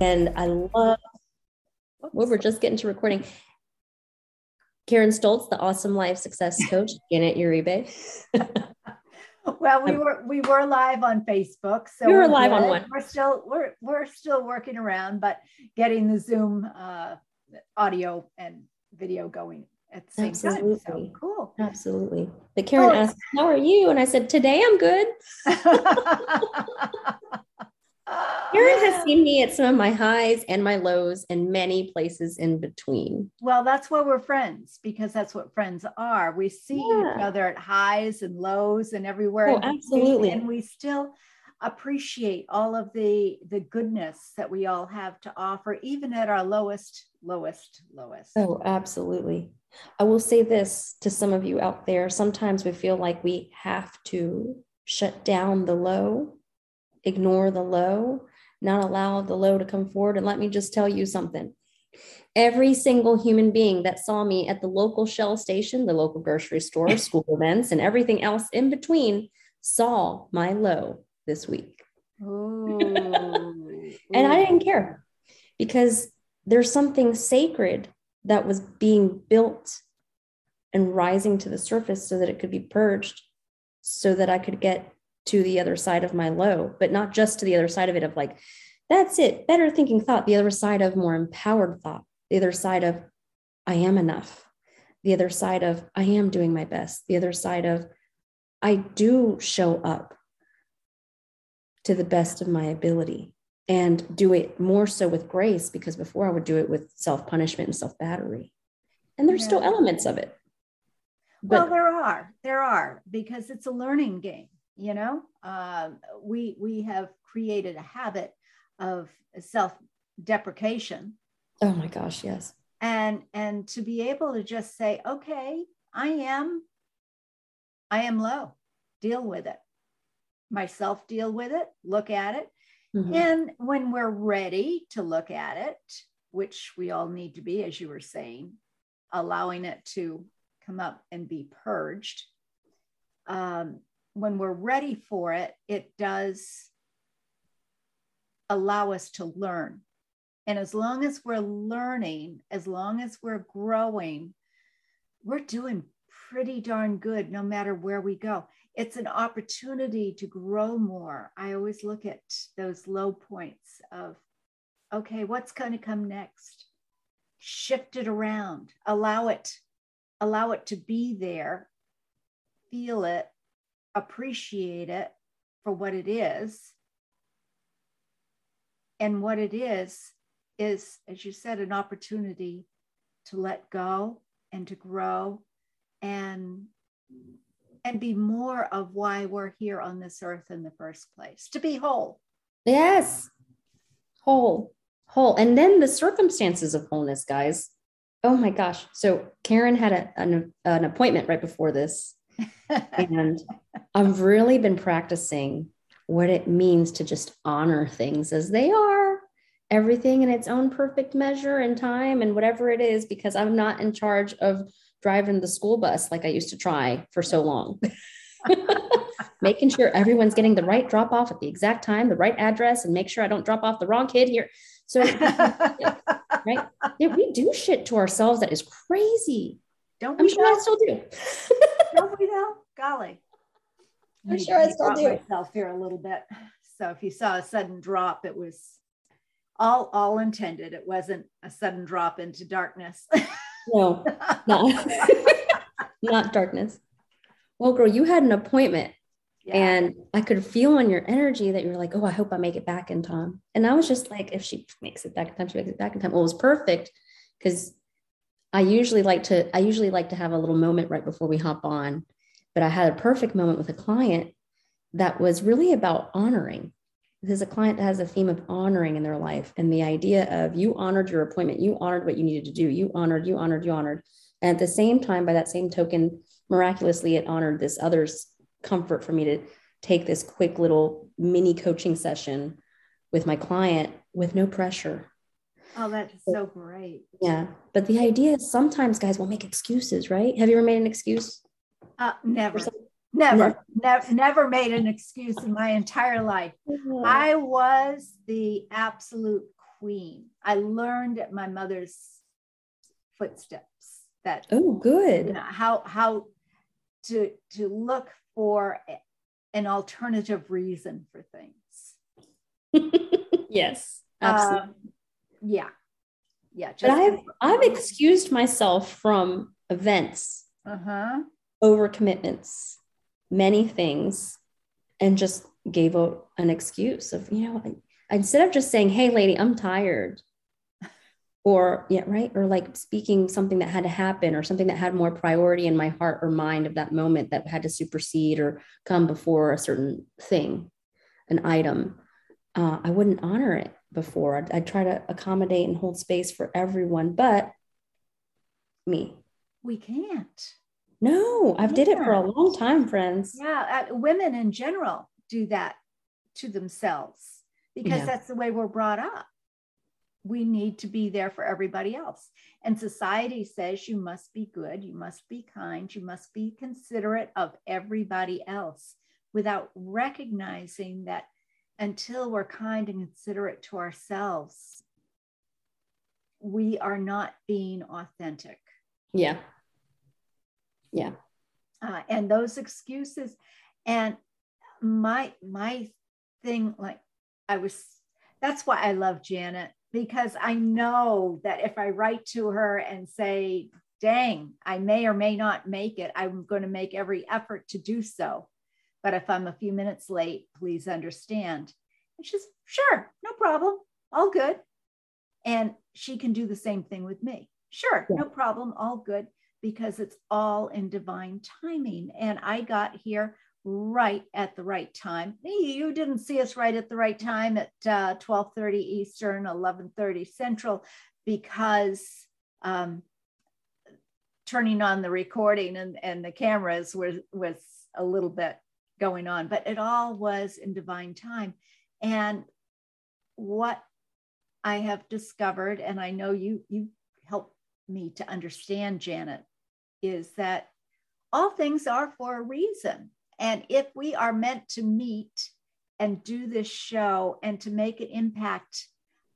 And I love, well, we're just getting to recording. Karen Stoltz, the Awesome Life Success Coach, Janet Uribe. well, we were we were live on Facebook, so we were live good. on one. We're still we're we're still working around, but getting the Zoom uh, audio and video going at the same Absolutely. time. So cool. Absolutely. But Karen oh. asked, How are you? And I said, Today I'm good. Karen has seen me at some of my highs and my lows and many places in between. Well, that's why we're friends because that's what friends are. We see yeah. each other at highs and lows and everywhere. Oh, absolutely. And we still appreciate all of the the goodness that we all have to offer even at our lowest lowest lowest oh absolutely i will say this to some of you out there sometimes we feel like we have to shut down the low ignore the low not allow the low to come forward. And let me just tell you something. Every single human being that saw me at the local shell station the local grocery store school events and everything else in between saw my low this week. and I didn't care because there's something sacred that was being built and rising to the surface so that it could be purged so that I could get to the other side of my low, but not just to the other side of it of like, that's it, better thinking thought, the other side of more empowered thought, the other side of I am enough, the other side of I am doing my best, the other side of I do show up to the best of my ability and do it more so with grace because before I would do it with self punishment and self battery. And there's yeah. still elements of it. But, well, there are, there are, because it's a learning game. You know, um, we we have created a habit of self deprecation. Oh my gosh, yes. And and to be able to just say, okay, I am, I am low. Deal with it myself deal with it, look at it. Mm-hmm. And when we're ready to look at it, which we all need to be, as you were saying, allowing it to come up and be purged. Um, when we're ready for it, it does allow us to learn. And as long as we're learning, as long as we're growing, we're doing pretty darn good no matter where we go it's an opportunity to grow more. I always look at those low points of, okay, what's going to come next? Shift it around, allow it, allow it to be there, feel it, appreciate it for what it is. And what it is, is, as you said, an opportunity to let go and to grow and and be more of why we're here on this earth in the first place to be whole. Yes, whole, whole. And then the circumstances of wholeness, guys. Oh my gosh. So Karen had a, an, an appointment right before this. and I've really been practicing what it means to just honor things as they are, everything in its own perfect measure and time and whatever it is, because I'm not in charge of driving the school bus like I used to try for so long. Making sure everyone's getting the right drop off at the exact time, the right address, and make sure I don't drop off the wrong kid here. So, right? Yeah, we do shit to ourselves that is crazy. Don't I'm sure know? I still do. don't we though? Golly. I'm sure I still do. myself here a little bit. So if you saw a sudden drop, it was all all intended. It wasn't a sudden drop into darkness. No, not, not darkness. Well, girl, you had an appointment yeah. and I could feel on your energy that you're like, oh, I hope I make it back in time. And I was just like, if she makes it back in time, she makes it back in time. Well, it was perfect because I usually like to, I usually like to have a little moment right before we hop on, but I had a perfect moment with a client that was really about honoring. There's a client that has a theme of honoring in their life and the idea of you honored your appointment. You honored what you needed to do. You honored you honored you honored. And at the same time by that same token miraculously it honored this other's comfort for me to take this quick little mini coaching session with my client with no pressure. Oh that's so great. Yeah but the idea is sometimes guys will make excuses right? Have you ever made an excuse uh, never Never, never, never made an excuse in my entire life. Mm-hmm. I was the absolute queen. I learned at my mother's footsteps that oh good you know, how how to to look for an alternative reason for things. yes, absolutely. Um, yeah, yeah. but I've I've excused myself from events, uh-huh. over commitments, many things, and just gave a, an excuse of you know instead of just saying, "Hey, lady, I'm tired," or yeah right or like speaking something that had to happen or something that had more priority in my heart or mind of that moment that had to supersede or come before a certain thing an item uh, i wouldn't honor it before. I'd, I'd, try to accommodate and hold space for everyone but me. We can't no i've did it for a long time friends yeah uh, women in general do that to themselves because yeah. that's the way we're brought up we need to be there for everybody else. And society says you must be good, you must be kind, you must be considerate of everybody else without recognizing that until we're kind and considerate to ourselves, we are not being authentic. Yeah. Yeah. Uh, and those excuses and my my thing like i was that's why i love janet because I know that if I write to her and say, dang, I may or may not make it, I'm going to make every effort to do so. But if I'm a few minutes late, please understand. And she's, sure, no problem, all good. And she can do the same thing with me. Sure, yeah. no problem, all good, because it's all in divine timing. And I got here right at the right time. You didn't see us right at the right time at uh, 12:30 Eastern, 11:30 Central, because um, turning on the recording and, and the cameras was was a little bit going on, but it all was in divine time. And what I have discovered, and I know you you me to understand, Janet, is that all things are for a reason and if we are meant to meet and do this show and to make an impact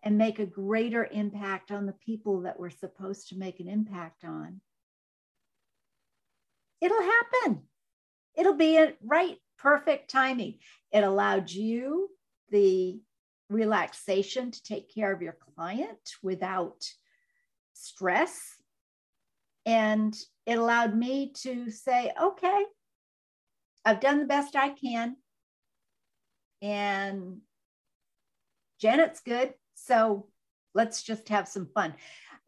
and make a greater impact on the people that we're supposed to make an impact on, it'll happen. It'll be a right, perfect timing. It allowed you the relaxation to take care of your client without stress. And it allowed me to say, okay, I've done the best I can. And Janet's good. So let's just have some fun.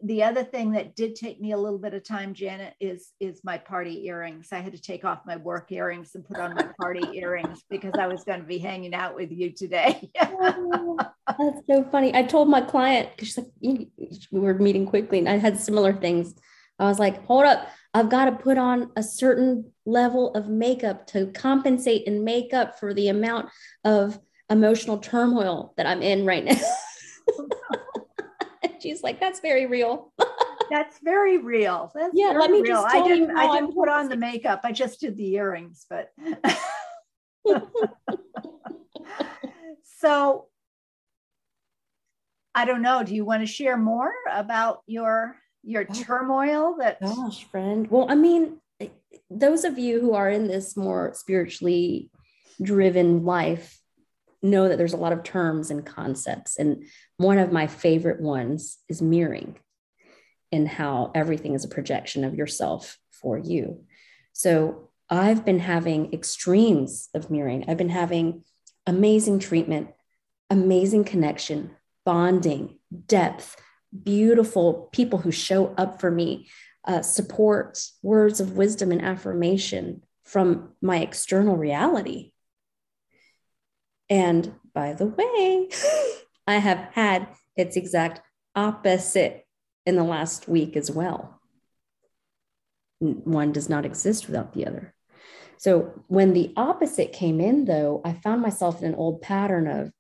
The other thing that did take me a little bit of time, Janet, is is my party earrings. I had to take off my work earrings and put on my party earrings because I was going to be hanging out with you today. oh, that's so funny. I told my client because she's like, we were meeting quickly, and I had similar things. I was like, hold up, I've got to put on a certain level of makeup to compensate and make up for the amount of emotional turmoil that I'm in right now. She's like, that's very real. that's very real. That's yeah, let me real. just I didn't I didn't I'm put on the makeup. I just did the earrings, but so I don't know. Do you want to share more about your your oh, turmoil that gosh friend well i mean eh, those of you who are in this more spiritually driven life know that there's a lot of terms and concepts and one of my favorite ones is mirroring and how everything is a projection of yourself for you so i've been having extremes of mirroring i've been having amazing treatment amazing connection bonding depth beautiful people who show up for me, uh, support, words of wisdom and affirmation from my external reality. And by the way, I have had its exact opposite in the last week as well. One does not exist without the other. So when the opposite came in, though, I found myself in an old pattern of,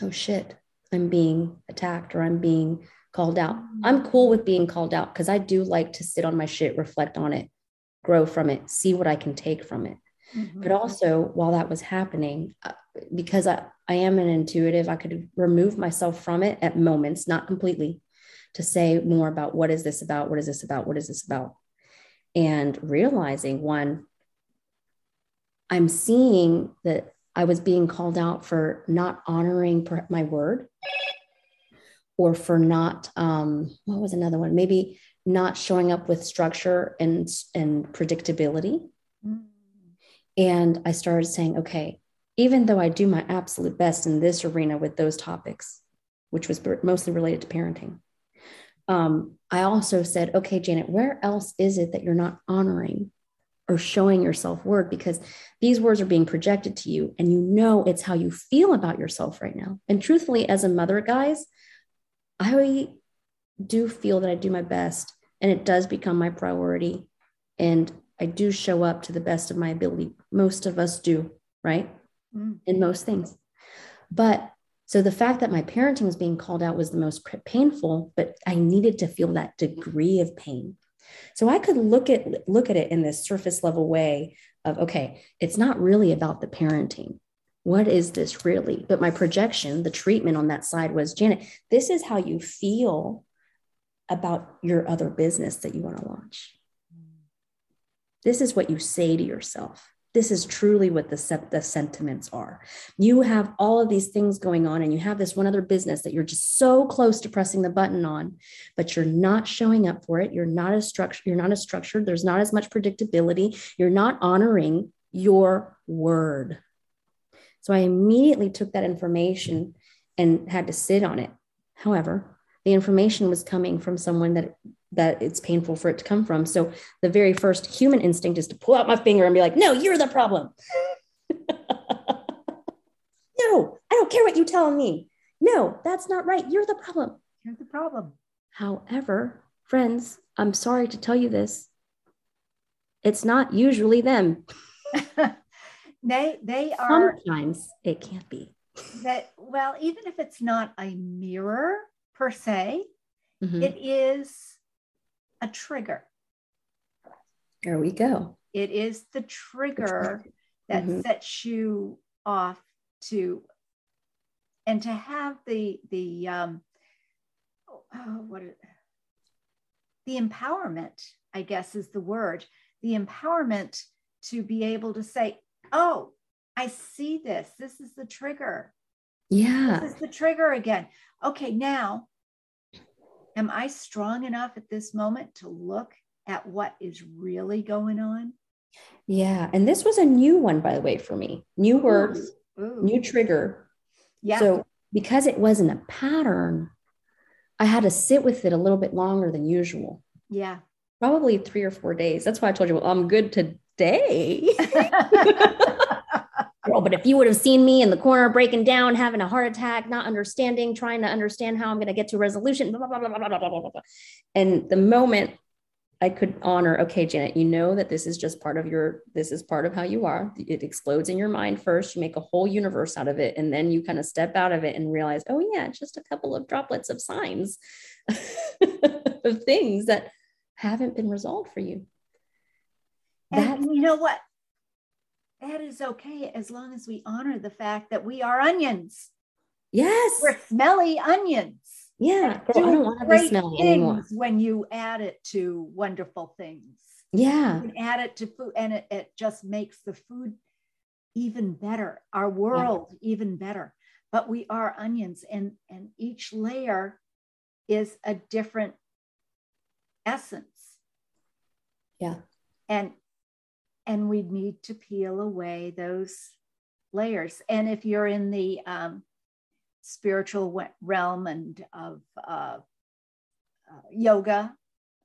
oh shit, I'm being attacked or I'm being called out. I'm cool with being called out because I do like to sit on my shit, reflect on it, grow from it, see what I can take from it. Mm-hmm. But also, while that was happening, because I, I am an intuitive, I could remove myself from it at moments, not completely, to say more about what is this about? What is this about? What is this about? And realizing one, I'm seeing that I was being called out for not honoring my word or for not, um, what was another one? Maybe not showing up with structure and, and predictability. Mm. And I started saying, okay, even though I do my absolute best in this arena with those topics, which was mostly related to parenting, um, I also said, okay, Janet, where else is it that you're not honoring or showing your self? Because these words are being projected to you, and you know it's how you feel about yourself right now. And truthfully, as a mother, guys, I do feel that I do my best, and it does become my priority. And I do show up to the best of my ability. Most of us do, right? Mm. In most things. But so the fact that my parenting was being called out was the most painful, but I needed to feel that degree of pain. So I could look at look at it in this surface level way of okay, it's not really about the parenting. What is this really? But my projection, the treatment on that side was Janet, this is how you feel about your other business that you want to launch. This is what you say to yourself this is truly what the, the sentiments are. You have all of these things going on, and you have this one other business that you're just so close to pressing the button on, but you're not showing up for it. You're not as structured. You're not as structured. There's not as much predictability. You're not honoring your word. So I immediately took that information and had to sit on it. However, the information was coming from someone that that it's painful for it to come from. So the very first human instinct is to pull out my finger and be like, no, you're the problem. no, I don't care what you tell me. No, that's not right. You're the problem. You're the problem. However, friends, I'm sorry to tell you this. It's not usually them. they they are sometimes it can't be. That well, even if it's not a mirror per se, mm-hmm. it is a trigger. There we go. It is the trigger that mm-hmm. sets you off to and to have the the um oh, what the empowerment i guess is the word the empowerment to be able to say oh i see this this is the trigger yeah this is the trigger again okay now am I strong enough at this moment to look at what is really going on? Yeah. And this was a new one, by the way, for me. New words, Ooh. new trigger. Yeah. So because it wasn't a pattern, I had to sit with it a little bit longer than usual. Yeah. Probably three or four days. That's why I told you, well, I'm good today. girl. But if you would have seen me in the corner breaking down, having a heart attack, not understanding, trying to understand how I'm going to get to resolution, blah, blah, blah, and the moment I could honor, okay, Janet, you know that this is just part of your, this is part of how you are. It explodes in your mind first. You make a whole universe out of it. And then you kind of step out of it and realize, oh, yeah, just a couple of droplets of signs of things that haven't been resolved for you. And you know what? That is okay as long as we honor the fact that we are onions. Yes. We're smelly onions. Yeah. Girl, I don't want to be smelly anymore. When you add it to wonderful things. Yeah. You can add it to food and it, it just makes the food even better, our world yeah. even better. But we are onions and, and each layer is a different essence. Yeah. And and we need to peel away those layers. And if you're in the um, spiritual realm and of uh, uh, yoga,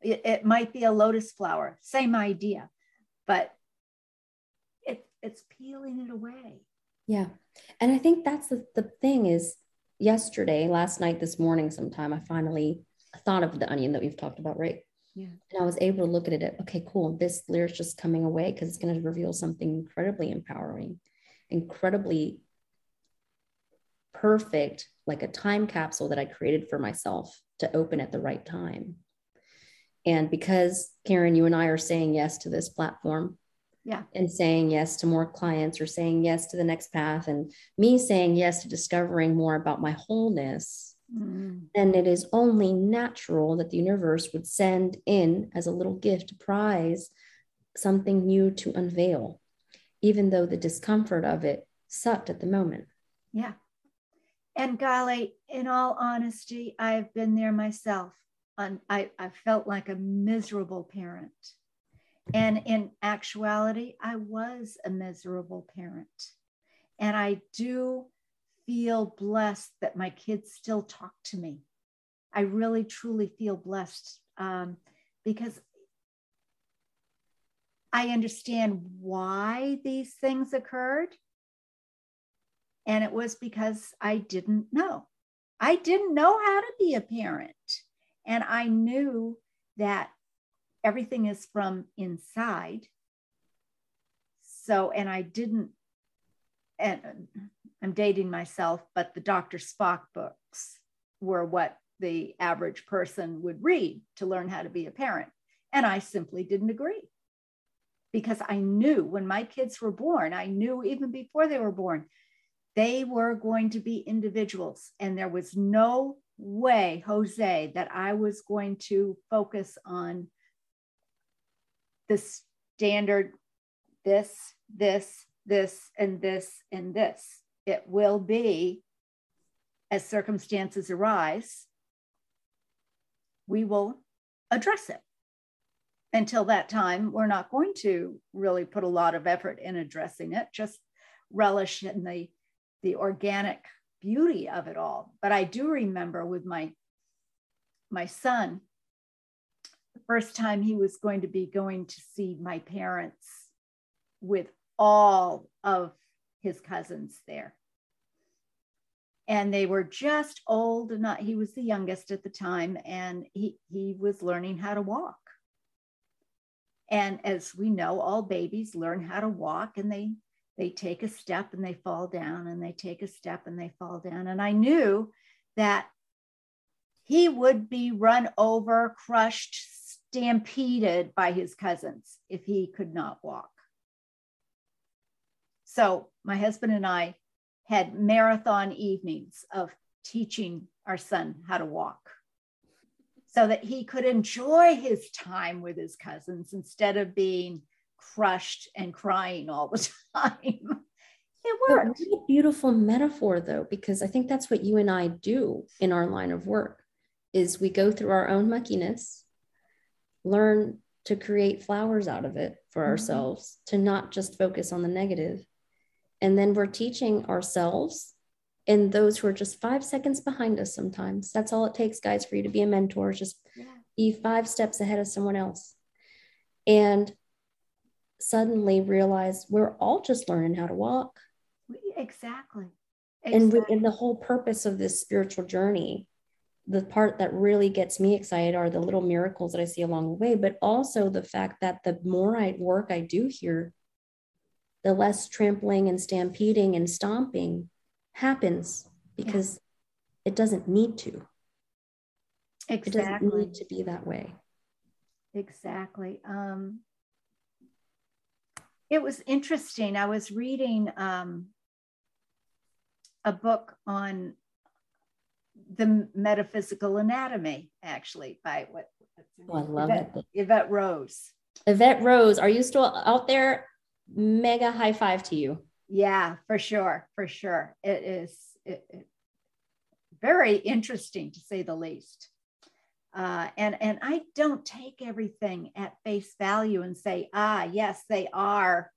it, it, might be a lotus flower, same idea, but it, it's peeling it away. Yeah. And I think that's the, the thing is yesterday, last night, this morning, sometime, I finally thought of the onion that we've talked about, right? Yeah. And I was able to look at it. Okay, cool. This layer is just coming away because it's going to reveal something incredibly empowering, incredibly perfect, like a time capsule that I created for myself to open at the right time. And because Karen, you and I are saying yes to this platform, Yeah. And saying yes to more clients or saying yes to the next path and me saying yes to discovering more about my wholeness. Mm. And it is only natural that the universe would send in as a little gift, a prize, something new to unveil, even though the discomfort of it sucked at the moment. Yeah. And golly, in all honesty, I've been there myself. I, I felt like a miserable parent. And in actuality, I was a miserable parent. And I do feel blessed that my kids still talk to me. I really, truly feel blessed um, because I understand why these things occurred. And it was because I didn't know. I didn't know how to be a parent. And I knew that everything is from inside. So, and I didn't, and I'm dating myself, but the Dr. Spock books were what the average person would read to learn how to be a parent. And I simply didn't agree because I knew when my kids were born, I knew even before they were born, they were going to be individuals. And there was no way, Jose, that I was going to focus on the standard this, this, this, and this, and this. It will be as circumstances arise, we will address it. Until that time, we're not going to really put a lot of effort in addressing it, just relish in the, the organic beauty of it all. But I do remember with my my son, the first time he was going to be going to see my parents with all of his cousins there. And they were just old enough. He was the youngest at the time, and he, he was learning how to walk. And as we know, all babies learn how to walk and they they take a step and they fall down and they take a step and they fall down. And I knew that he would be run over, crushed, stampeded by his cousins if he could not walk. So my husband and I had marathon evenings of teaching our son how to walk so that he could enjoy his time with his cousins instead of being crushed and crying all the time. It worked. What a beautiful metaphor though, because I think that's what you and I do in our line of work is we go through our own muckiness, learn to create flowers out of it for mm-hmm. ourselves, to not just focus on the negative. And then we're teaching ourselves and those who are just five seconds behind us sometimes. That's all it takes, guys, for you to be a mentor, just yeah. be five steps ahead of someone else. And suddenly realize we're all just learning how to walk. Exactly. exactly. And, we, and the whole purpose of this spiritual journey, the part that really gets me excited are the little miracles that I see along the way, but also the fact that the more I work I do here, the less trampling and stampeding and stomping happens because yeah. it doesn't need to. Exactly. It doesn't need to be that way. Exactly. Um, it was interesting. I was reading um, a book on the metaphysical anatomy, actually, by what? Oh, I love Evette, it. Evette Rose. Evette Rose, are you still out there? Mega high five to you. Yeah, for sure, for sure. It is it, it, very interesting to say the least. Uh, and and I don't take everything at face value and say, ah, yes, they are.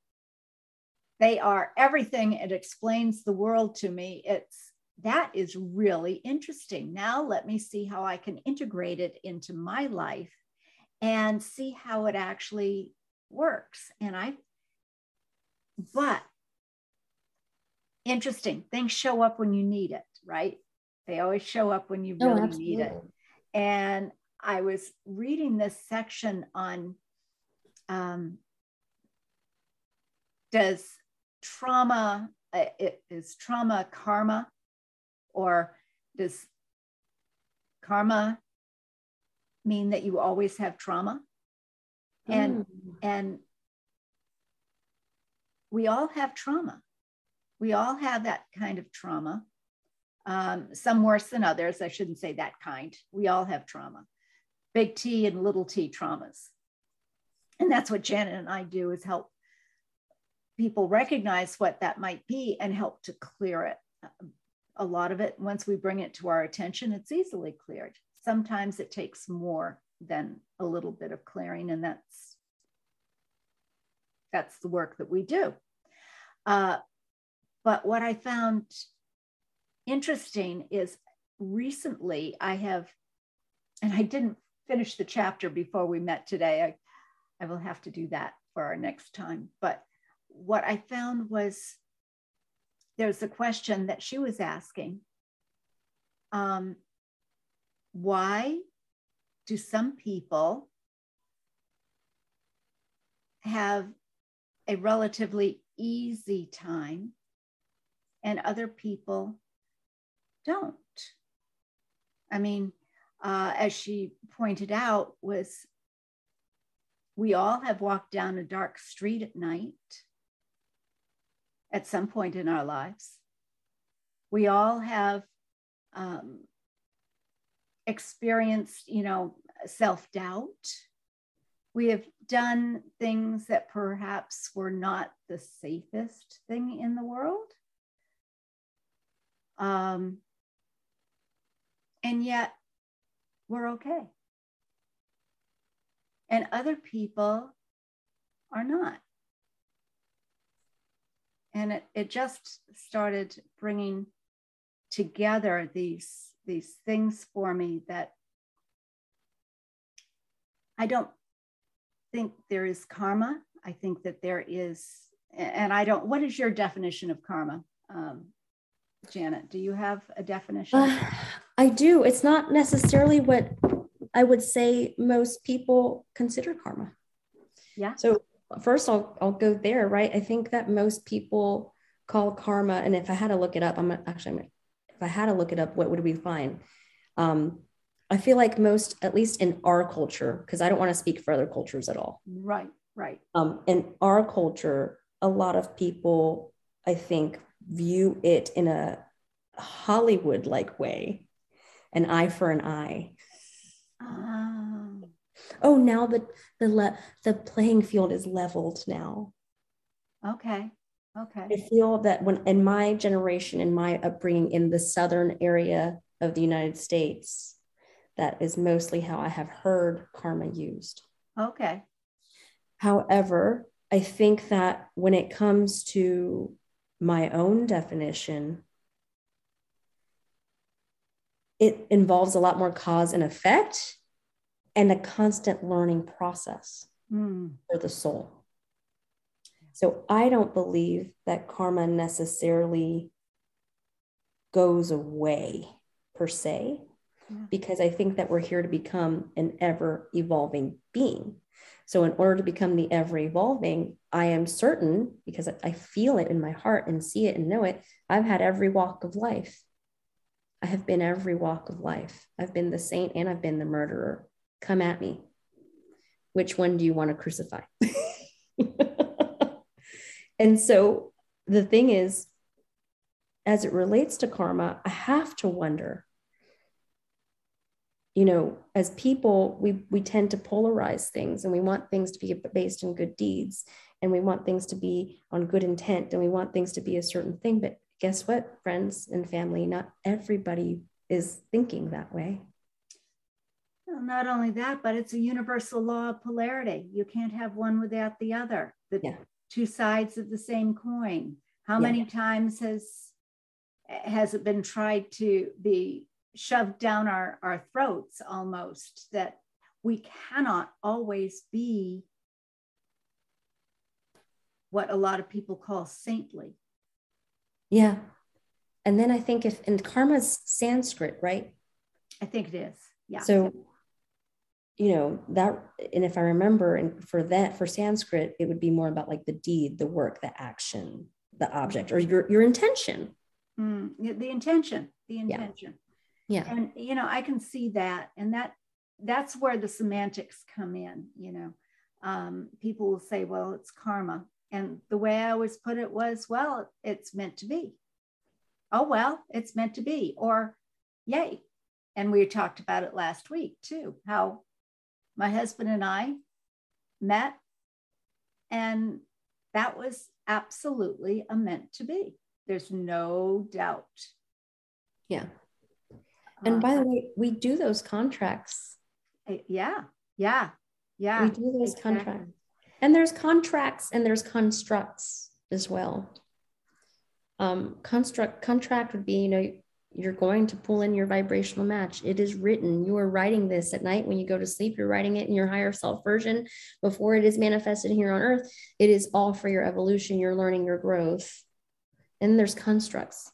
They are everything. It explains the world to me. It's that is really interesting. Now let me see how I can integrate it into my life and see how it actually works. And I, but interesting things show up when you need it, right? They always show up when you oh, really oh, need it. And I was reading this section on um, does trauma uh, is trauma karma or does karma mean that you always have trauma and mm. and we all have trauma. We all have that kind of trauma. Um, some worse than others. I shouldn't say that kind. We all have trauma, big T and little t traumas. And that's what Janet and I do is help people recognize what that might be and help to clear it. A lot of it, once we bring it to our attention, it's easily cleared. Sometimes it takes more than a little bit of clearing, and that's that's the work that we do. Uh, but what I found interesting is recently I have, and I didn't finish the chapter before we met today. I, I will have to do that for our next time. But what I found was there's a question that she was asking. Um, why do some people have a relatively easy time and other people don't? I mean, uh, as she pointed out, was we all have walked down a dark street at night at some point in our lives. We all have um, experienced, you know, self doubt. We have done things that perhaps were not the safest thing in the world. Um, and yet we're okay. And other people are not and it, it just started bringing together these these things for me that I don't think there is karma. I think that there is, and I don't. What is your definition of karma, um, Janet? Do you have a definition? Uh, I do. It's not necessarily what I would say most people consider karma. Yeah. So first I'll, I'll go there, right? I think that most people call karma, and if I had to look it up, I'm actually, if I had to look it up, what would we find? Um, I feel like most, at least in our culture, because I don't want to speak for other cultures at all. Right, right. Um, in our culture, a lot of people, I think, view it in a Hollywood like way an eye for an eye. Um oh now the the le- the playing field is leveled now okay okay i feel that when in my generation in my upbringing in the southern area of the united states that is mostly how i have heard karma used okay however i think that when it comes to my own definition it involves a lot more cause and effect and a constant learning process mm. for the soul. So I don't believe that karma necessarily goes away per se, because I think that we're here to become an ever evolving being. So, in order to become the ever evolving, I am certain because I feel it in my heart and see it and know it. I've had every walk of life. I have been every walk of life. I've been the saint and I've been the murderer come at me. Which one do you want to crucify? and so the thing is, as it relates to karma, I have to wonder. You know, as people, we, we tend to polarize things and we want things to be based in good deeds and we want things to be on good intent and we want things to be a certain thing. But guess what, friends and family? Not everybody is thinking that way. Well, not only that, but it's a universal law of polarity. You can't have one without the other. The yeah. two sides of the same coin. How yeah. many times has has it been tried to be shoved down our, our throats almost that we cannot always be what a lot of people call saintly. Yeah. And then I think if and karma's Sanskrit, right? I think it is. Yeah. So you know that and if i remember and for that for sanskrit it would be more about like the deed the work the action the object or your your intention mm, the intention the intention yeah. Yeah and you know i can see that and that that's where the semantics come in you know um, people will say well it's karma and the way I always put it was, well, it's meant to be. Oh, well, it's meant to be, or yay. And we talked about it last week too, how my husband and I met, and that was absolutely a meant to be. There's no doubt. Yeah. And by the way, we do those contracts. Yeah. Yeah. Yeah. We do those exactly. contracts. And there's contracts and there's constructs as well. Um, construct contract would be, you know, you're going to pull in your vibrational match. It is written. You are writing this at night when you go to sleep. You're writing it in your higher self version before it is manifested here on earth. It is all for your evolution, your learning, your growth. And there's constructs.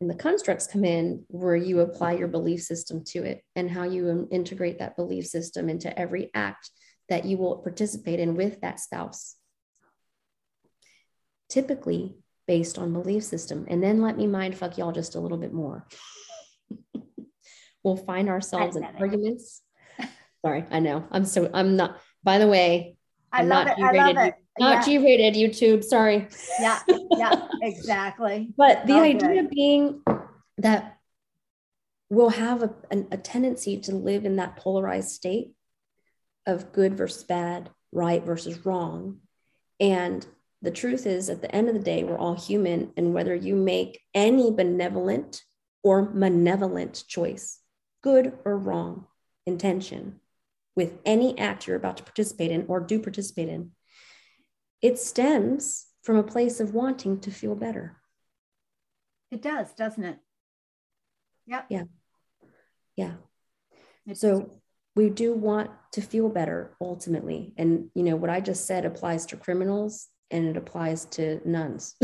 And the constructs come in where you apply your belief system to it and how you integrate that belief system into every act that you will participate in with that spouse. Typically, based on belief system. And then let me mind fuck y'all just a little bit more. we'll find ourselves in arguments. Sorry, I know. I'm so I'm not. By the way, I'm not G-rated. Not yeah. G-rated YouTube. Sorry. Yeah. Yeah. Exactly. but the idea good. being that we'll have a, a tendency to live in that polarized state of good versus bad, right versus wrong, and the truth is, at the end of the day, we're all human. And whether you make any benevolent or malevolent choice, good or wrong intention, with any act you're about to participate in or do participate in, it stems from a place of wanting to feel better. It does, doesn't it? Yep. Yeah. Yeah. It so does. we do want to feel better ultimately. And, you know, what I just said applies to criminals and it applies to nuns.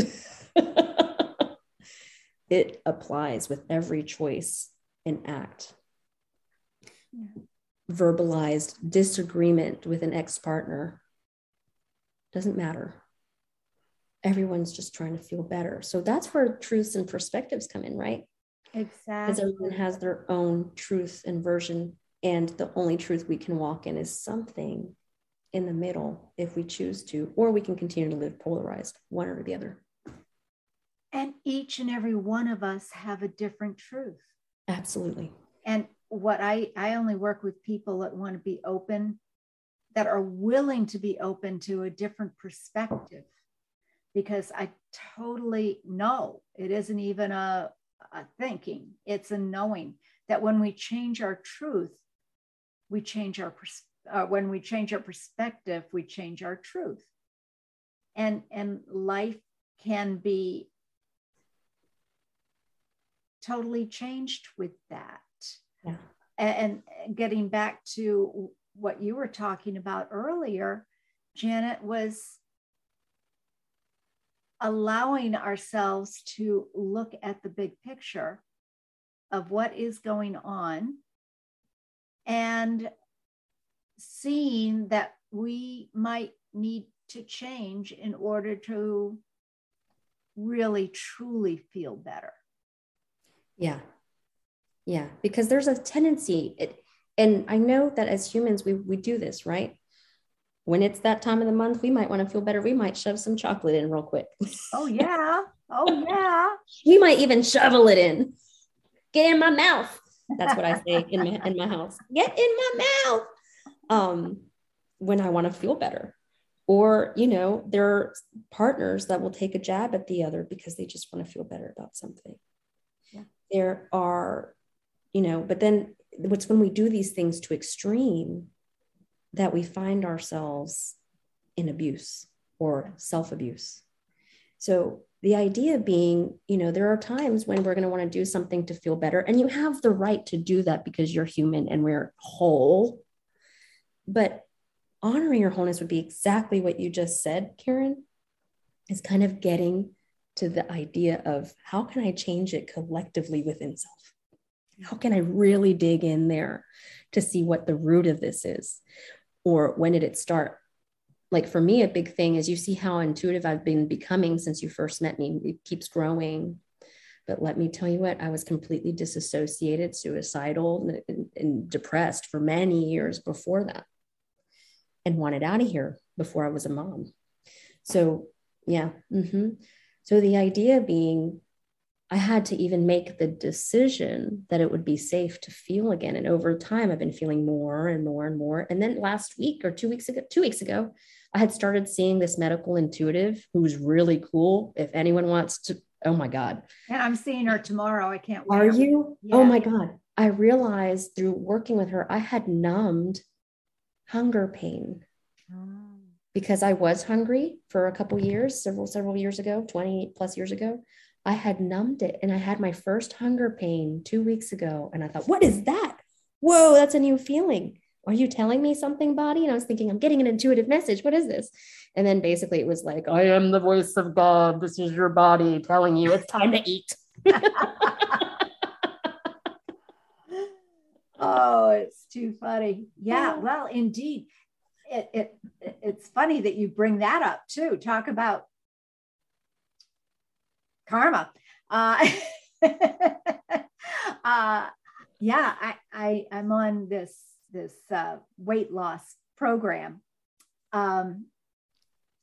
it applies with every choice and act. Yeah. Verbalized disagreement with an ex partner doesn't matter. Everyone's just trying to feel better. So that's where truths and perspectives come in, right? Exactly. Because everyone has their own truth and version. And the only truth we can walk in is something in the middle if we choose to, or we can continue to live polarized, one or the other. And each and every one of us have a different truth. Absolutely. And what I, I only work with people that want to be open, that are willing to be open to a different perspective, because I totally know it isn't even a, a thinking, it's a knowing that when we change our truth, we change our perspective uh, when we change our perspective, we change our truth. And, and life can be totally changed with that. Yeah. And, and getting back to what you were talking about earlier, Janet was allowing ourselves to look at the big picture of what is going on and seeing that we might need to change in order to really truly feel better. Yeah. Yeah. Because there's a tendency, it, and I know that as humans, we, we do this, right? When it's that time of the month, we might want to feel better. We might shove some chocolate in real quick. Oh, yeah. Oh, yeah. we might even shovel it in. Get in my mouth. That's what I say in my, in my house. Get in my mouth um, when I want to feel better. Or, you know, there are partners that will take a jab at the other because they just want to feel better about something. Yeah. There are, you know, but then what's when we do these things to extreme that we find ourselves in abuse or self abuse. So the idea being, you know, there are times when we're going to want to do something to feel better, and you have the right to do that because you're human and we're whole but honoring your wholeness would be exactly what you just said, Karen, is kind of getting to the idea of how can I change it collectively within self? How can I really dig in there to see what the root of this is? Or when did it start? Like for me, a big thing is you see how intuitive I've been becoming since you first met me. It keeps growing. But let me tell you what, I was completely disassociated, suicidal, and, and depressed for many years before that and wanted out of here before I was a mom. So, yeah. Mm-hmm. So the idea being, I had to even make the decision that it would be safe to feel again. And over time, I've been feeling more and more and more. And then last week or two weeks ago, two weeks ago, I had started seeing this medical intuitive who's really cool. If anyone wants to, oh my God. And I'm seeing her tomorrow. I can't wait. Are you? Oh yeah. Oh my God. I realized through working with her, I had numbed hunger pain. Oh because I was hungry for a couple years, several, several years ago, 20 plus years ago. I had numbed it and I had my first hunger pain two weeks ago. And I thought, what is that? Whoa, that's a new feeling. Are you telling me something, body? And I was thinking, I'm getting an intuitive message. What is this? And then basically it was like, I am the voice of God. This is your body telling you it's time to eat. oh, it's too funny. Yeah, well, indeed it, it it's funny that you bring that up too. Talk about karma. Uh, uh, yeah, I, I I'm on this this uh, weight loss program, um,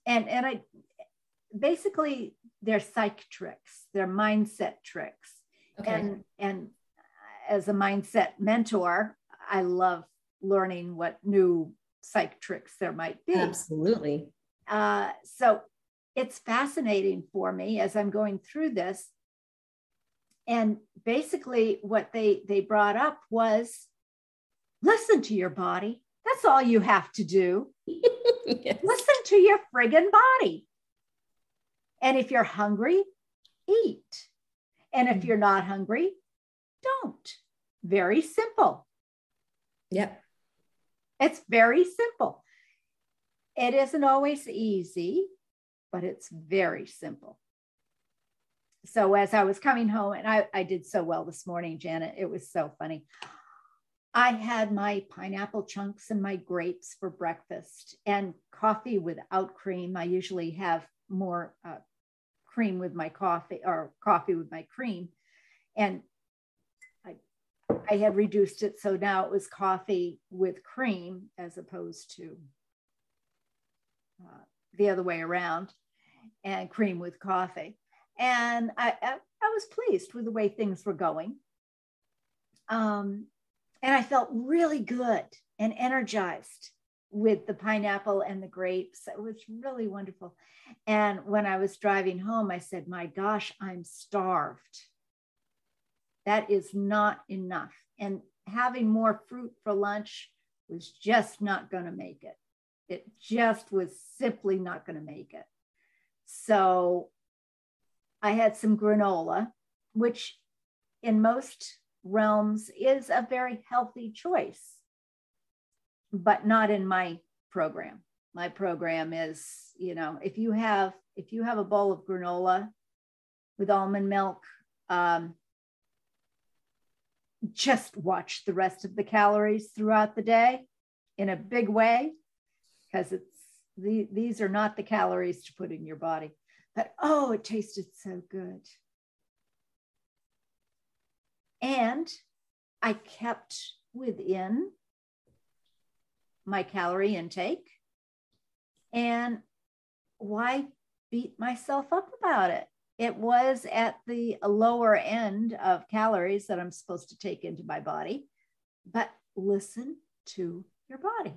and and I basically they're psych tricks, they're mindset tricks, okay. and and as a mindset mentor, I love learning what new psych tricks there might be. Absolutely. Uh, so it's fascinating for me as I'm going through this. And basically, what they they brought up was listen to your body. That's all you have to do. yes. Listen to your friggin' body. And if you're hungry, eat. And if mm. you're not hungry, don't. Very simple. Yep. It's very simple. It isn't always easy, but it's very simple. So as I was coming home, and I, I did so well this morning, Janet, it was so funny. I had my pineapple chunks and my grapes for breakfast and coffee without cream. I usually have more uh, cream with my coffee or coffee with my cream. And I I had reduced it. So now it was coffee with cream as opposed to uh, the other way around and cream with coffee. And I, I, I, was pleased with the way things were going. Um, and I felt really good and energized with the pineapple and the grapes. It was really wonderful. And when I was driving home, I said, My gosh, I'm starved. That is not enough. And having more fruit for lunch was just not going to make it. It just was simply not going to make it. So I had some granola, which in most realms is a very healthy choice, but not in my program. My program is, you know, if you have if you have a bowl of granola with almond milk, um, just watch the rest of the calories throughout the day in a big way because it's the, these are not the calories to put in your body but oh it tasted so good and i kept within my calorie intake and why beat myself up about it it was at the lower end of calories that I'm supposed to take into my body. But listen to your body.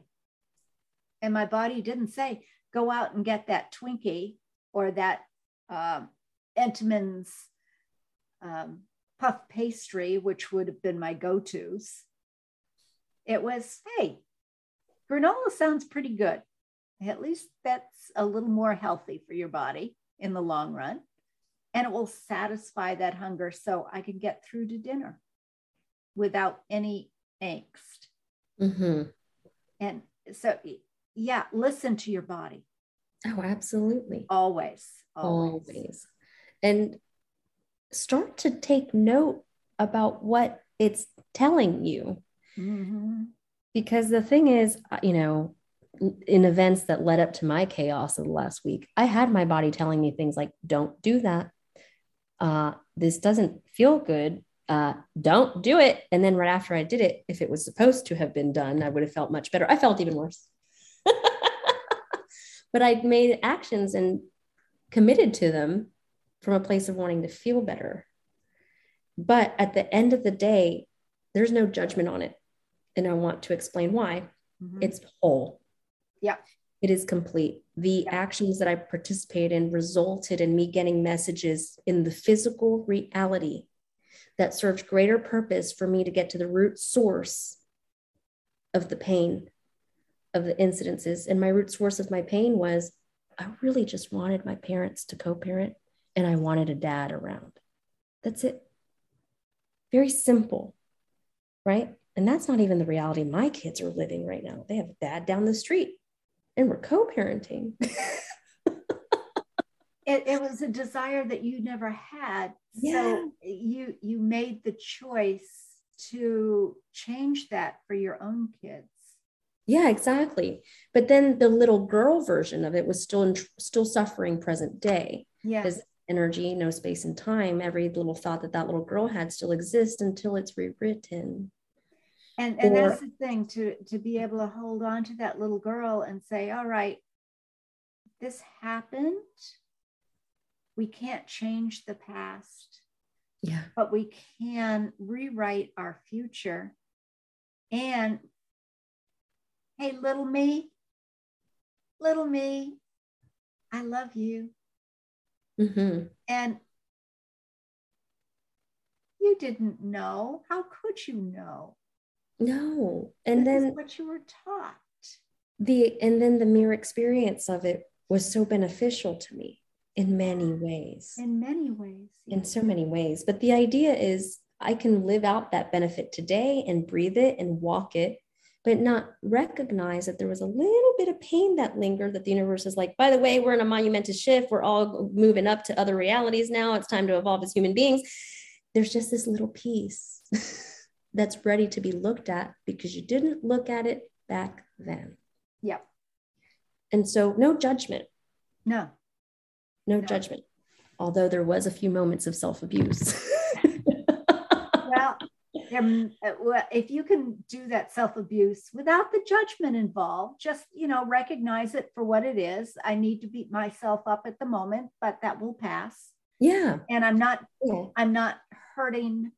And my body didn't say, go out and get that Twinkie or that um, Entenmann's um, puff pastry, which would have been my go tos. It was, hey, granola sounds pretty good. At least that's a little more healthy for your body in the long run and it will satisfy that hunger so I can get through to dinner without any angst. Mm-hmm. And so, yeah, listen to your body. Oh, absolutely. Always, always. Always. And start to take note about what it's telling you. Mm-hmm. Because the thing is, uh, you know, in events that led up to my chaos of the last week, I had my body telling me things like, don't do that uh, this doesn't feel good. Uh, don't do it. And then right after I did it, if it was supposed to have been done, I would have felt much better. I felt even worse. But I'd made actions and committed to them from a place of wanting to feel better. But at the end of the day, there's no judgment on it. And I want to explain why. Mm-hmm. It's whole. Yeah. It is complete. The yeah. actions that I participated in resulted in me getting messages in the physical reality that served greater purpose for me to get to the root source of the pain of the incidences. And my root source of my pain was I really just wanted my parents to co parent and I wanted a dad around. That's it. Very simple, right? And that's not even the reality my kids are living right now. They have a dad down the street and we're co parenting. it, it was a desire that you never had. Yeah. So you you made the choice to change that for your own kids. Yeah, exactly. But then the little girl version of it was still in, still suffering present day. Yeah. Because energy, no space and time, every little thought that that little girl had still exists until it's rewritten. And and or, that's the thing to to be able to hold on to that little girl and say, all right, this happened. We can't change the past. Yeah. But we can rewrite our future. And hey, little me, little me, I love you. Mm-hmm. And you didn't know. How could you know? No. And this then what you were taught. The and then the mere experience of it was so beneficial to me in many ways. In many ways. In so many ways. But the idea is I can live out that benefit today and breathe it and walk it, but not recognize that there was a little bit of pain that lingered that the universe is like, by the way, we're in a monumental shift. We're all moving up to other realities now. It's time to evolve as human beings. There's just this little piece. that's ready to be looked at because you didn't look at it back then. Yep. And so no judgment. No. No, no. judgment. Although there was a few moments of self-abuse. well, um, if you can do that self-abuse without the judgment involved, just you know, recognize it for what it is. I need to beat myself up at the moment, but that will pass. Yeah. And I'm not yeah. I'm not hurting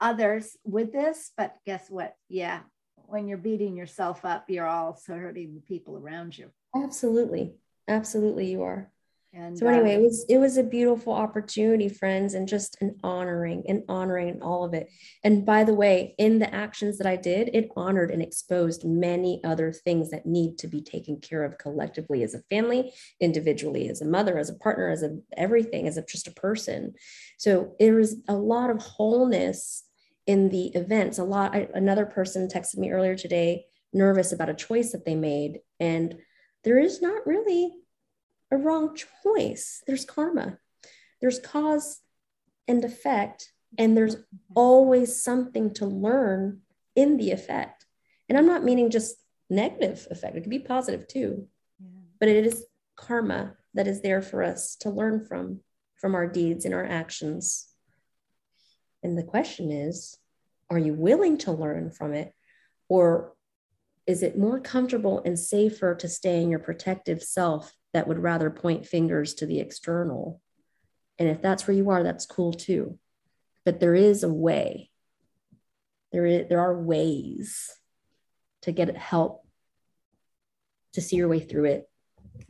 others with this, but guess what? Yeah, when you're beating yourself up, you're also hurting the people around you. Absolutely. Absolutely, you are. And so anyway, uh, it was it was a beautiful opportunity, friends, and just an honoring and honoring and all of it. And by the way, in the actions that I did, it honored and exposed many other things that need to be taken care of collectively as a family, individually, as a mother, as a partner, as a everything, as a just a person. So there was a lot of wholeness in the events. A lot. I, another person texted me earlier today, nervous about a choice that they made, and there is not really a wrong choice. There's karma, there's cause and effect, and there's mm-hmm. always something to learn in the effect. And I'm not meaning just negative effect, it could be positive too. Yeah. But it is karma that is there for us to learn from, from our deeds and our actions. And the question is are you willing to learn from it? Or is it more comfortable and safer to stay in your protective self that would rather point fingers to the external. And if that's where you are, that's cool too. But there is a way. There, is, there are ways to get help to see your way through it.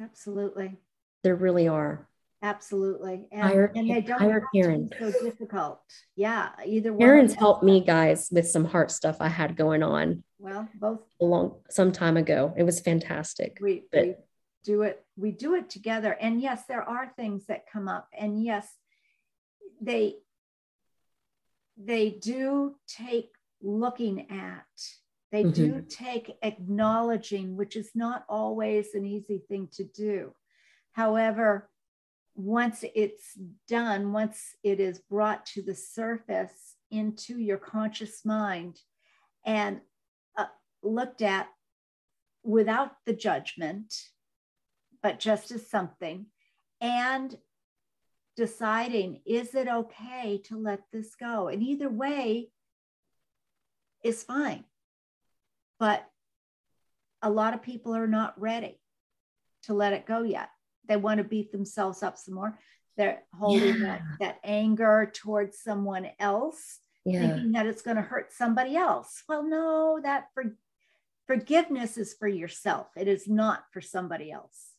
Absolutely. There really are. Absolutely. And, hire, and they don't hire Karen. so difficult. Yeah. Either Karen's helped me guys with some heart stuff I had going on. Well, both a long some time ago. It was fantastic. We, but, do it we do it together. And yes there are things that come up. And yes they they do take looking at. They mm-hmm. do take acknowledging which is not always an easy thing to do. However once it's done once it is brought to the surface into your conscious mind and uh, looked at without the judgment but just as something, and deciding is it okay to let this go? And either way is fine. But a lot of people are not ready. to let it go yet. They want to beat themselves up some more. They're holding yeah. that, that anger towards someone else, yeah. thinking that it's going to hurt somebody else. Well, no, that for, forgiveness is for yourself. It is not for somebody else.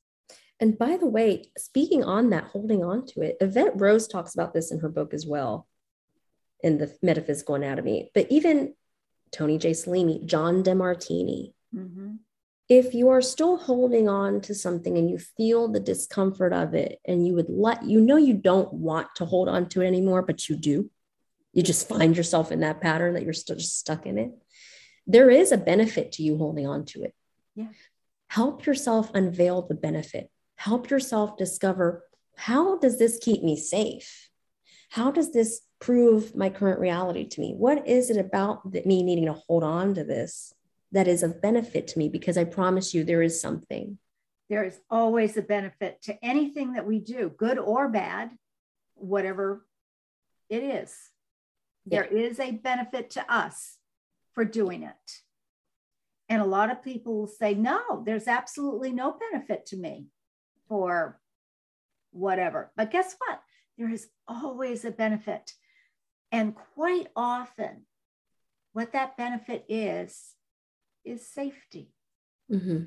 And by the way, speaking on that, holding on to it, Evette Rose talks about this in her book as well, in the metaphysical anatomy. But even Tony J. Selimi, John DeMartini, mm-hmm. if you are still holding on to something and you feel the discomfort of it, and you would let you know you don't want to hold on to it anymore, but you do, you just find yourself in that pattern that you're still just stuck in it. There is a benefit to you holding on to it. Yeah. Help yourself unveil the benefit help yourself discover how does this keep me safe? How does this prove my current reality to me? What is it about me needing to hold on to this that is of benefit to me? Because I promise you, there is something. There is always a benefit to anything that we do, good or bad, whatever it is. There yeah. is a benefit to us for doing it. And a lot of people will say, no, there's absolutely no benefit to me for whatever. But guess what? There is always a benefit. And quite often, what that benefit is, is safety. Mm-hmm.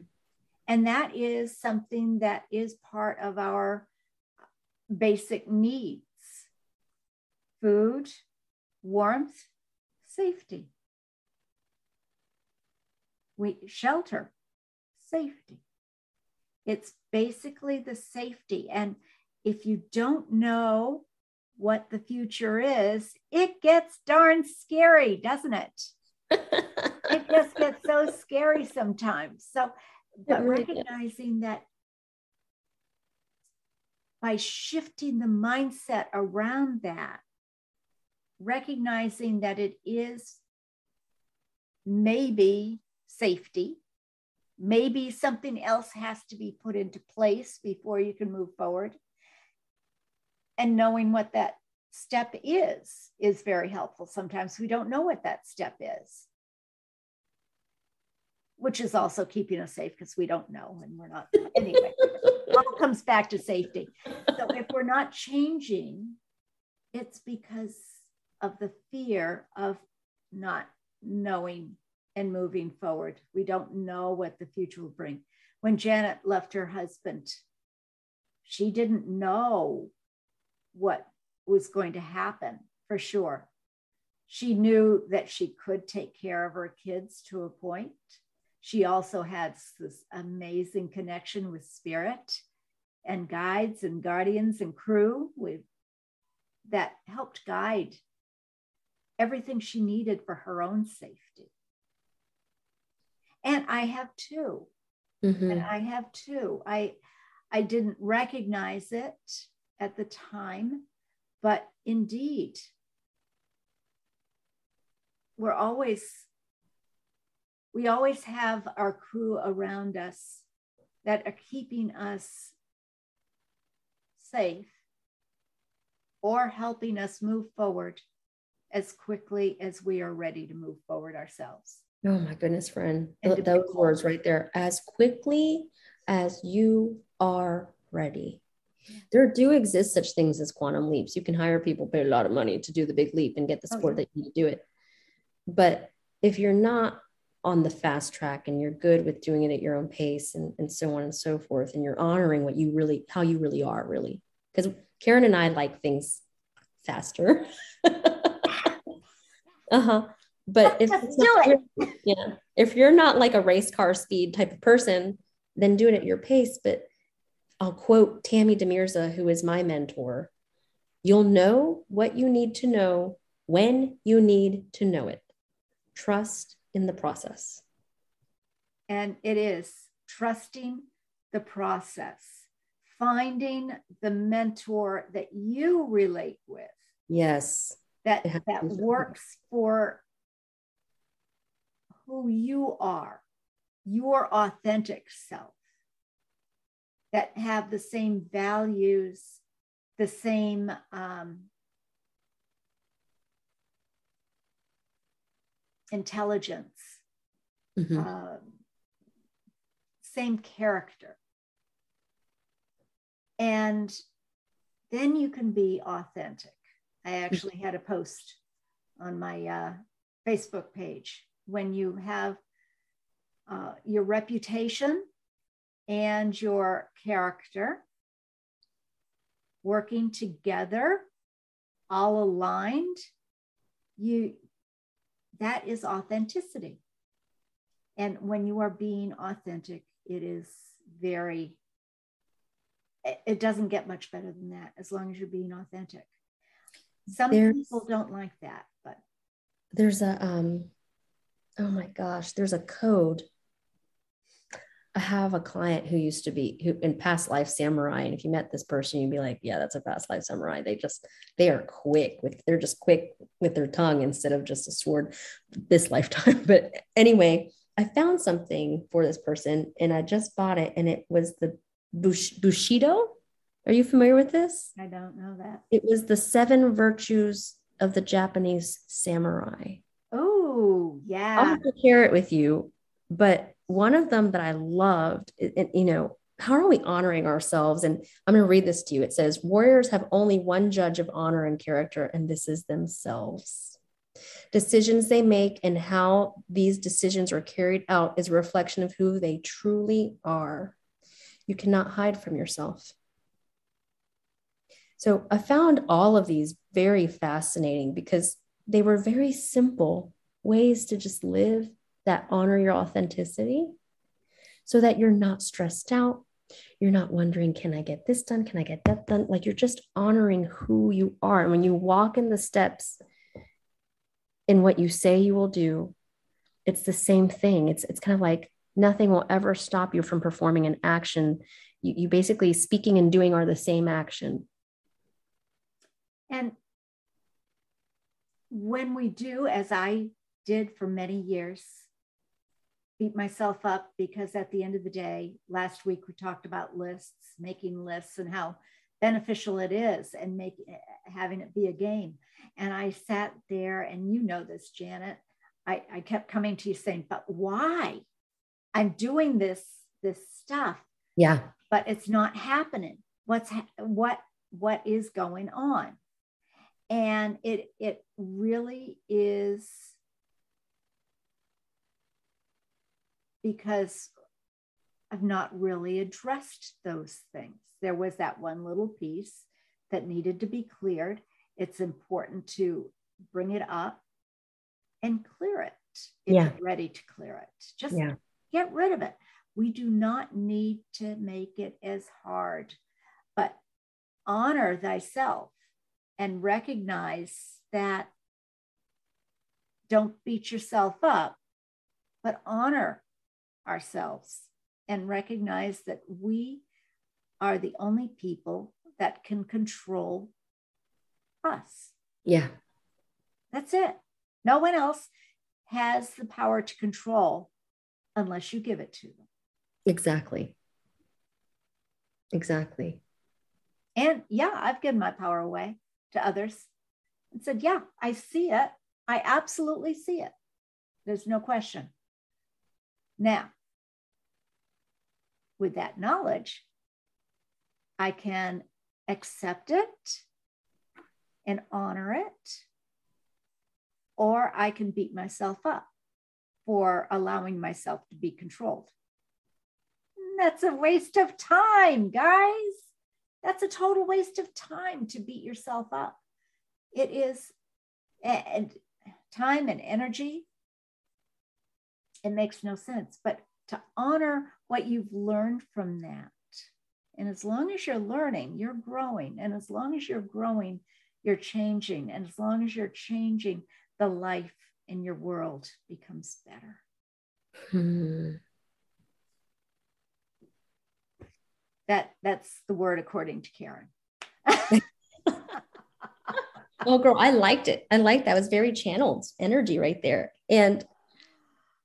And that is something that is part of our basic needs food, warmth, safety. We shelter, safety. It's basically the safety. And if you don't know what the future is, it gets darn scary, doesn't it? it just gets so scary sometimes. So, but recognizing that by shifting the mindset around that, recognizing that it is maybe safety, maybe something else has to be put into place before you can move forward. And knowing what that step is is very helpful. Sometimes we don't know what that step is, which is also keeping us safe because we don't know and we're not. Anyway, all comes back to safety. So if we're not changing, it's because of the fear of not knowing and moving forward. We don't know what the future will bring. When Janet left her husband, she didn't know what was going to happen for sure. She knew that she could take care of her kids to a point. She also had this amazing connection with spirit and guides and guardians and crew with that helped guide everything she needed for her own safety and I have 2 mm-hmm. and I have two. I I didn't recognize it at the time, but indeed, we're always we always have our crew around us that are keeping us safe or helping us move forward as quickly as we are ready to move forward ourselves. Oh my goodness, friend. Th- those words right there. As quickly as you are ready. There do exist such things as quantum leaps. You can hire people, pay a lot of money to do the big leap and get the support okay. that you need to do it. But if you're not on the fast track and you're good with doing it at your own pace and, and so on and so forth, and you're honoring what you really, how you really are, really. Because Karen and I like things faster. uh huh. But if it. Yeah. If you're not like a race car speed type of person, then do it at your pace. But I'll quote Tammy Demirza, who is my mentor. You'll know what you need to know when you need to know it. Trust in the process. And it is trusting the process, finding the mentor that you relate with. Yes. That, that works for who you are, your authentic self, that have the same values, the same um, intelligence, mm-hmm. uh, same character. And then you can be authentic. I actually had a post on my uh, Facebook page when you have uh, your reputation and your character working together, all aligned, you that is authenticity. And when you are being authentic, it is very it doesn't get much better than that as long as you're being authentic. Some there's, people don't like that, but there's a um oh my gosh, there's a code I have a client who used to be who in past life samurai, and if you met this person, you'd be like, "Yeah, that's a past life samurai." They just they are quick with they're just quick with their tongue instead of just a sword this lifetime. But anyway, I found something for this person, and I just bought it, and it was the Bush, Bushido. Are you familiar with this? I don't know that. It was the seven virtues of the Japanese samurai. Yeah. I'll have to share it with you, but one of them that I loved, and you know, how are we honoring ourselves? And I'm going to read this to you. It says, Warriors have only one judge of honor and character, and this is themselves. Decisions they make and how these decisions are carried out is a reflection of who they truly are. You cannot hide from yourself. So I found all of these very fascinating because they were very simple ways to just live that honor your authenticity so that you're not stressed out. You're not wondering, can I get this done? Can I get that done? Like you're just honoring who you are. And when you walk in the steps in what you say you will do, it's the same thing. It's, it's kind of like nothing will ever stop you from performing an action. You, you basically speaking and doing are the same action. And when we do, as I did for many years, beat myself up because at the end of the day, last week we talked about lists, making lists and how beneficial it is and make having it be a game. And I sat there and you know this, Janet. I, I kept coming to you saying, but why? I'm doing this, this stuff. Yeah. But it's not happening. What's ha- what what is going on? And it it really is because I've not really addressed those things. There was that one little piece that needed to be cleared. It's important to bring it up and clear it if yeah. you're ready to clear it. Just yeah. get rid of it. We do not need to make it as hard, but honor thyself and recognize that don't beat yourself up, but honor ourselves and recognize that we are the only people that can control us. Yeah. That's it. No one else has the power to control unless you give it to them. Exactly. Exactly. And yeah, I've given my power away to others and said, yeah, I see it. I absolutely see it. There's no question. Now, with that knowledge, I can accept it and honor it, or I can beat myself up for allowing myself to be controlled. That's a waste of time, guys. That's a total waste of time to beat yourself up. It is and time and energy. It makes no sense. But to honor what you've learned from that. And as long as you're learning, you're growing. And as long as you're growing, you're changing. And as long as you're changing, the life in your world becomes better. Hmm. That that's the word according to Karen. well, girl, I liked it. I liked that. It was very channeled energy right there. And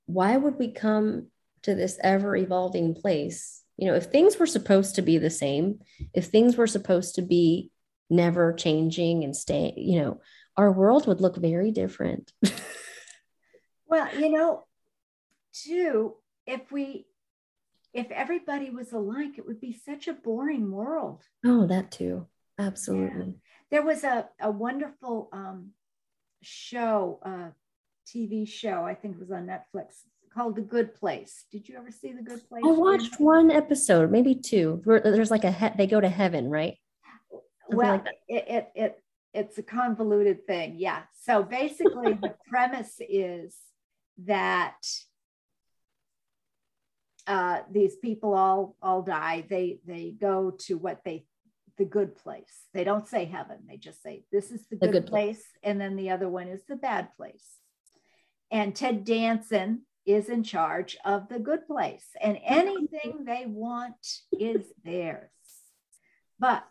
why would we come to this ever evolving place you know if things were supposed to be the same if things were supposed to be never changing and stay you know our world would look very different well you know too if we if everybody was alike, it would be such a boring world. Oh, that too. Absolutely. Yeah. There was a, a wonderful um, show, uh, TV show, I think it was on Netflix called The Good Place. Did you ever see The Good Place? I watched one episode, maybe two. There's like a he- they go to heaven, right? Something well, like it, it it it's a convoluted thing. Yeah. So basically, the premise is that uh, these people all all die. They they go to what they the good place. They don't say heaven. They just say this is the good, good place. place, and then the other one is the bad place. And Ted Danson is in charge of the good place, and anything they want is theirs. But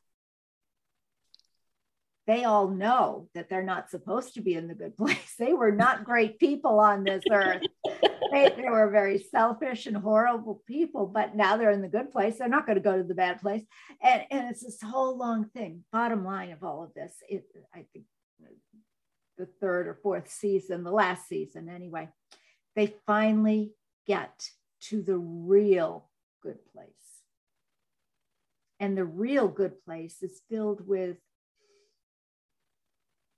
they all know that they're not supposed to be in the good place. They were not great people on this earth. they, they were very selfish and horrible people, but now they're in the good place. They're not going to go to the bad place. And, and it's this whole long thing. Bottom line of all of this, it, I think the third or fourth season, the last season anyway, they finally get to the real good place. And the real good place is filled with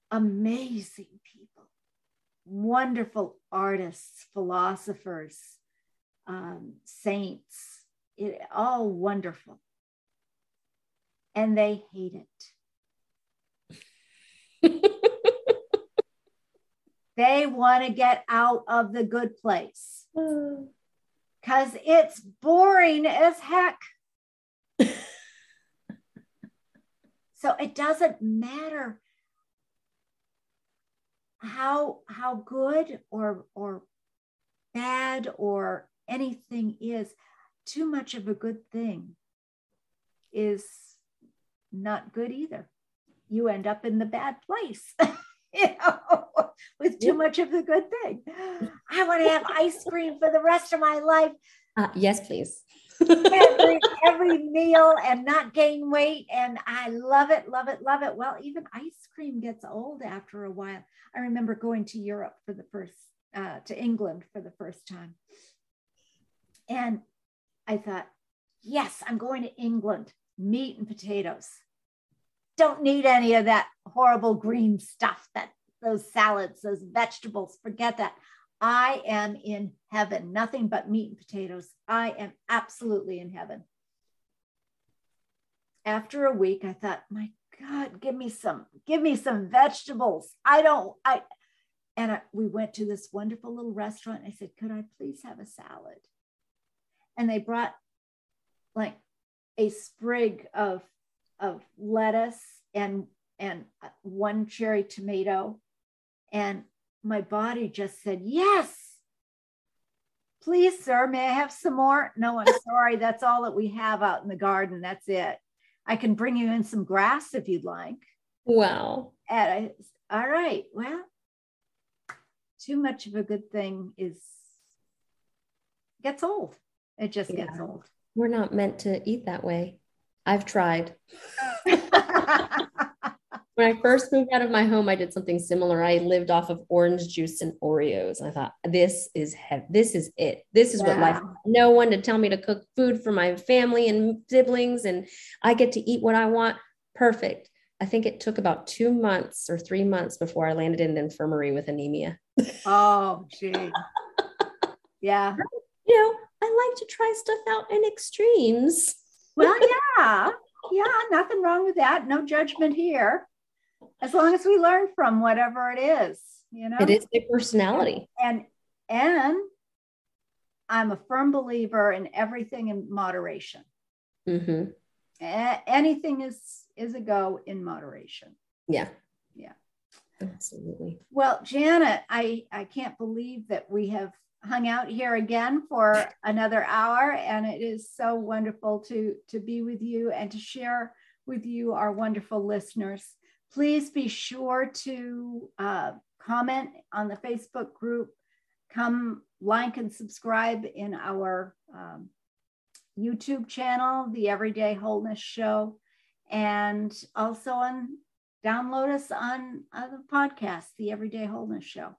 amazing people, wonderful artists, philosophers, um, saints, it, all wonderful. And they hate it. they want to get out of the good place. Mm. Because it's boring as heck. so it doesn't matter how how good or or bad or anything is. Too much of a good thing is not good either. You end up in the bad place you know with too much of the good thing i want to have ice cream for the rest of my life uh, yes please every, every meal and not gain weight. And I love it, love it, love it. Well, even ice cream gets old after a while. I remember going to Europe for the first, uh, to England for the first time. And I thought, yes, I'm going to England, meat and potatoes. Don't need any of that horrible green stuff that those salads, those vegetables, forget that. I am in heaven, nothing but meat and potatoes. I am absolutely in heaven. After a week, I thought, my God, give me some, give me some vegetables. I don't, I, and I, we went to this wonderful little restaurant. I said, could I please have a salad? And they brought like a sprig of, of lettuce and, and uh, one cherry tomato. And my body just said, Yes. Please, sir, may I have some more? No, I'm sorry. That's all that we have out in the garden. That's it. I can bring you in some grass if you'd like. Wow. And I, all right. Well, too much of a good thing is gets old. It just yeah. gets old. We're not meant to eat that way. I've tried. when I first moved out of my home, I did something similar. I lived off of orange juice and Oreos. I thought, this is this is it. This is what life. No one to tell me to cook food for my family and siblings, and I get to eat what I want. Perfect. I think it took about two months or three months before I landed in the infirmary with anemia. Oh, gee. yeah. You know, I like to try stuff out in extremes. Well, yeah. Yeah, nothing wrong with that. No judgment here. As long as we learn from whatever it is you know? It is a personality. And and i'm a firm believer in everything in moderation. Mm-hmm. a- anything is is a go in moderation. Yeah. Yeah. Absolutely. Well janet i i can't believe that we have hung out here again for another hour and it is so wonderful to to be with you and to share with you our wonderful listeners Please be sure to uh, comment on the Facebook group. Come like and subscribe in our um, YouTube channel, The Everyday Wholeness Show, and also on download us on, on the podcast, The Everyday Wholeness Show.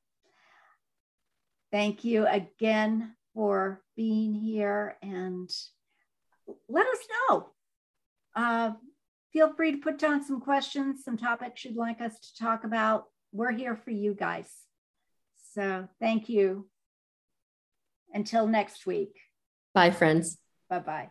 Thank you again, for being here and let us know. Uh, feel free to put down some questions, some topics you'd like us to talk about. We're here for you guys. So thank you. Until next week. Bye, friends. Bye bye.